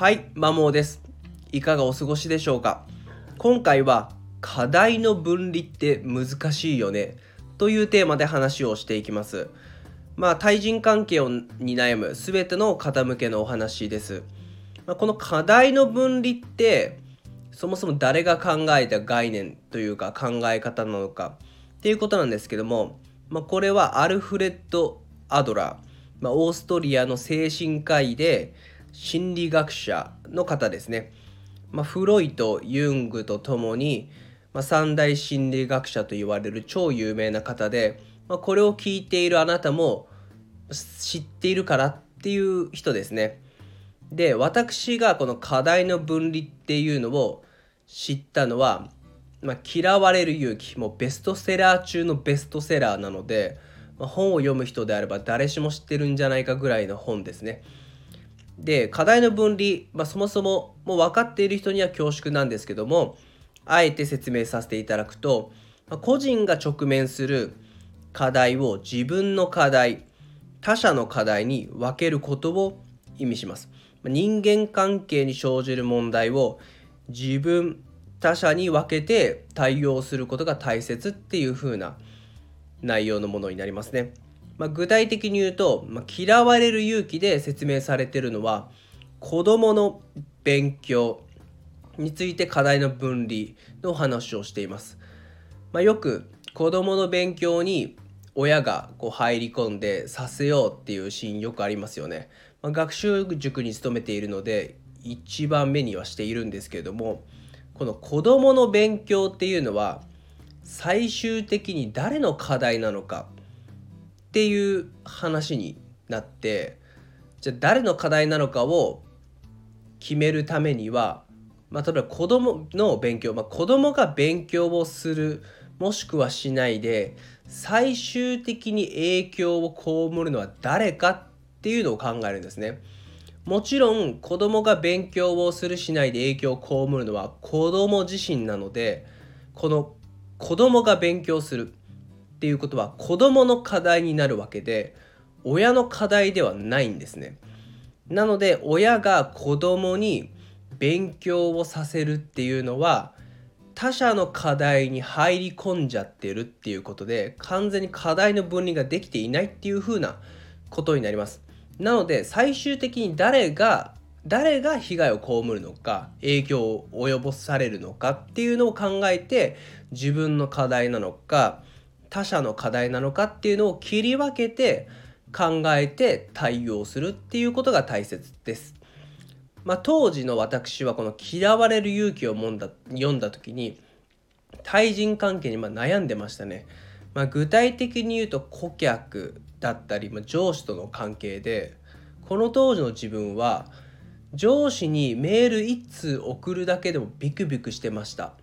はい、マモです。いかがお過ごしでしょうか？今回は課題の分離って難しいよねというテーマで話をしていきます。まあ、対人関係をに悩む全ての方向けのお話です。まあ、この課題の分離ってそもそも誰が考えた概念というか考え方なのかっていうことなんですけども、まあ、これはアルフレッド・アドラー、まあ、オーストリアの精神科医で心理学者の方ですね。まあ、フロイト、ユングとともに、まあ、三大心理学者と言われる超有名な方で、まあ、これを聞いているあなたも知っているからっていう人ですね。で私がこの課題の分離っていうのを知ったのは、まあ、嫌われる勇気もベストセラー中のベストセラーなので、ま、本を読む人であれば誰しも知ってるんじゃないかぐらいの本ですね。で課題の分離、まあ、そもそももう分かっている人には恐縮なんですけどもあえて説明させていただくと、まあ、個人が直面する課題を自分の課題他者の課題に分けることを意味します。人間関係に生じる問題を自分他者に分けて対応することが大切っていう風な内容のものになりますね。まあ、具体的に言うと、まあ、嫌われる勇気で説明されてるのは子どもの勉強について課題の分離の話をしています。まあ、よく子どもの勉強に親がこう入り込んでさせようっていうシーンよくありますよね。まあ、学習塾に勤めているので一番目にはしているんですけれどもこの子どもの勉強っていうのは最終的に誰の課題なのかっていう話になってじゃあ誰の課題なのかを決めるためには、まあ、例えば子どもの勉強、まあ、子どもが勉強をするもしくはしないで最終的に影響を被るのは誰かっていうのを考えるんですね。もちろん子供が勉強をするしないで影響を被るのは子供自身なのでこの子供が勉強するっていうことは子供の課題になるわけで親の課題ではないんですね。なので親が子供に勉強をさせるっていうのは他者の課題に入り込んじゃってるっていうことで完全に課題の分離ができていないっていう風なことになります。なので最終的に誰が誰が被害を被るのか影響を及ぼされるのかっていうのを考えて自分の課題なのか他者の課題なのかっていうのを切り分けて考えて対応するっていうことが大切です。まあ、当時の私はこの「嫌われる勇気」を読んだ読んだ時に対人関係にま悩んでましたね。まあ、具体的に言うと顧客だったり、まあ、上司との関係でこの当時の自分は上司にメール1通送るだけでもビクビクしてました。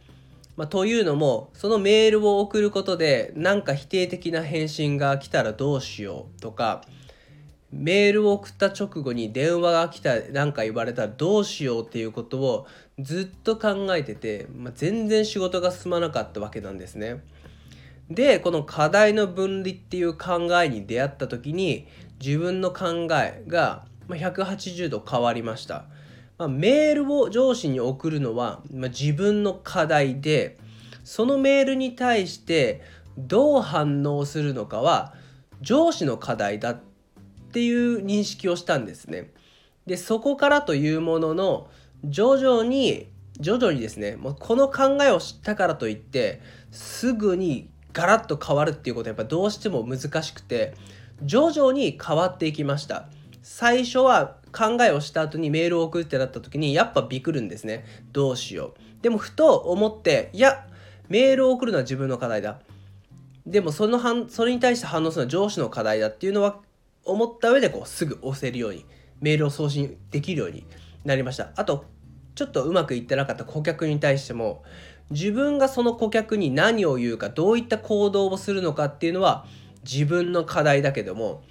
まあ、というのもそのメールを送ることでなんか否定的な返信が来たらどうしようとかメールを送った直後に電話が来た何か言われたらどうしようっていうことをずっと考えてて、まあ、全然仕事が進まなかったわけなんですね。でこの課題の分離っていう考えに出会った時に自分の考えが180度変わりました。まあ、メールを上司に送るのは、まあ、自分の課題でそのメールに対してどう反応するのかは上司の課題だっていう認識をしたんですね。でそこからというものの徐々に徐々にですねもうこの考えを知ったからといってすぐにガラッと変わるっていうことはやっぱどうしても難しくて徐々に変わっていきました最初は考えをした後にメールを送るってなった時にやっぱビクるんですね。どうしよう。でもふと思っていやメールを送るのは自分の課題だ。でもその反それに対して反応するのは上司の課題だっていうのは思った上でこうすぐ押せるようにメールを送信できるようになりました。あとちょっとうまくいってなかった顧客に対しても自分がその顧客に何を言うかどういった行動をするのかっていうのは自分の課題だけども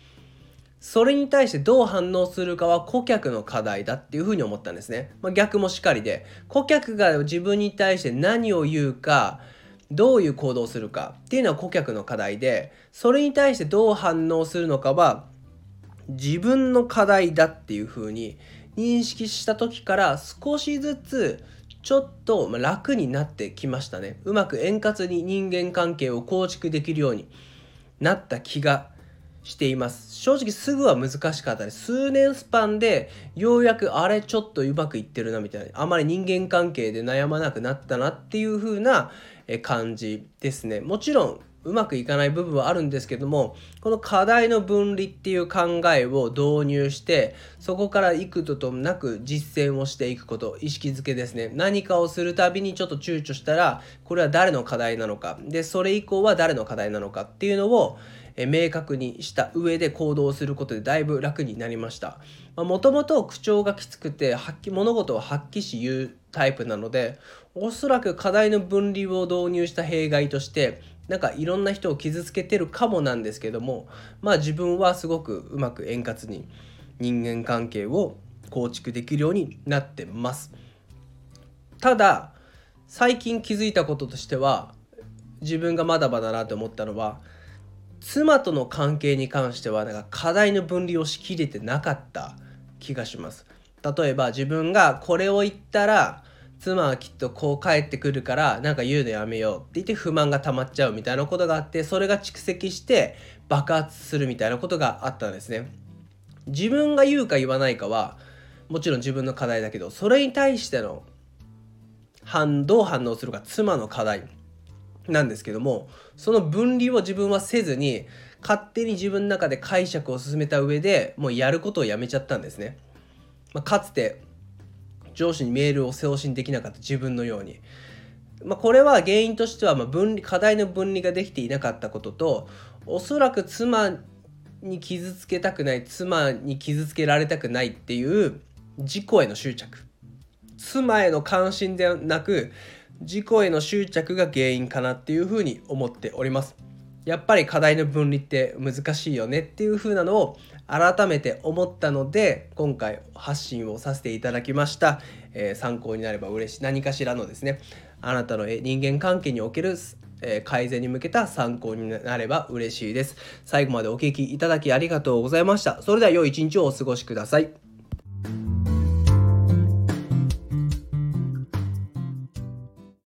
それに対してどう反応するかは顧客の課題だっていうふうに思ったんですね、まあ、逆もしかりで。顧客が自分に対して何を言うかどういう行動をするかっていうのは顧客の課題で。それに対してどう反応するのかは自分の課題だっていうふうに認識した時から少しずつちょっと楽になってきましたね。うまく円滑に人間関係を構築できるようになった気がしています。正直すぐは難しかったです。数年スパンでようやくあれちょっとうまくいってるなみたいな。あまり人間関係で悩まなくなったなっていう風な感じですね。もちろんうまくいかない部分はあるんですけどもこの課題の分離っていう考えを導入してそこから幾度となく実践をしていくこと意識づけですね。何かをするたびにちょっと躊躇したらこれは誰の課題なのか。でそれ以降は誰の課題なのかっていうのをえ明確にした上で行動することでだいぶ楽になりました。もともと口調がきつくて発揮物事を発揮し言うタイプなのでおそらく課題の分離を導入した弊害としてなんかいろんな人を傷つけてるかもなんですけどもまあ自分はすごくうまく円滑に人間関係を構築できるようになってます。ただ最近気づいたこととしては自分がまだまだなと思ったのは妻との関係に関してはなんか課題の分離をしきれてなかった気がします。例えば自分がこれを言ったら妻はきっとこう帰ってくるからなんか言うのやめようって言って不満が溜まっちゃうみたいなことがあってそれが蓄積して爆発するみたいなことがあったんですね。自分が言うか言わないかはもちろん自分の課題だけどそれに対しての反どう反応するか妻の課題。なんですけどもその分離を自分はせずに勝手に自分の中で解釈を進めた上でもうやることをやめちゃったんですね、まあ、かつて上司にメールを送信できなかった自分のように。まあ、これは原因としてはま分離課題の分離ができていなかったこととおそらく妻に傷つけたくない妻に傷つけられたくないっていう自己への執着妻への関心ではなく自己への執着が原因かなっていうふうに思っておりますやっぱり課題の分離って難しいよねっていう風なのを改めて思ったので今回発信をさせていただきました、えー、参考になれば嬉しい何かしらのですねあなたの人間関係におけるえ改善に向けた参考になれば嬉しいです。最後までお聴きいただきありがとうございました。それでは良い一日をお過ごしください。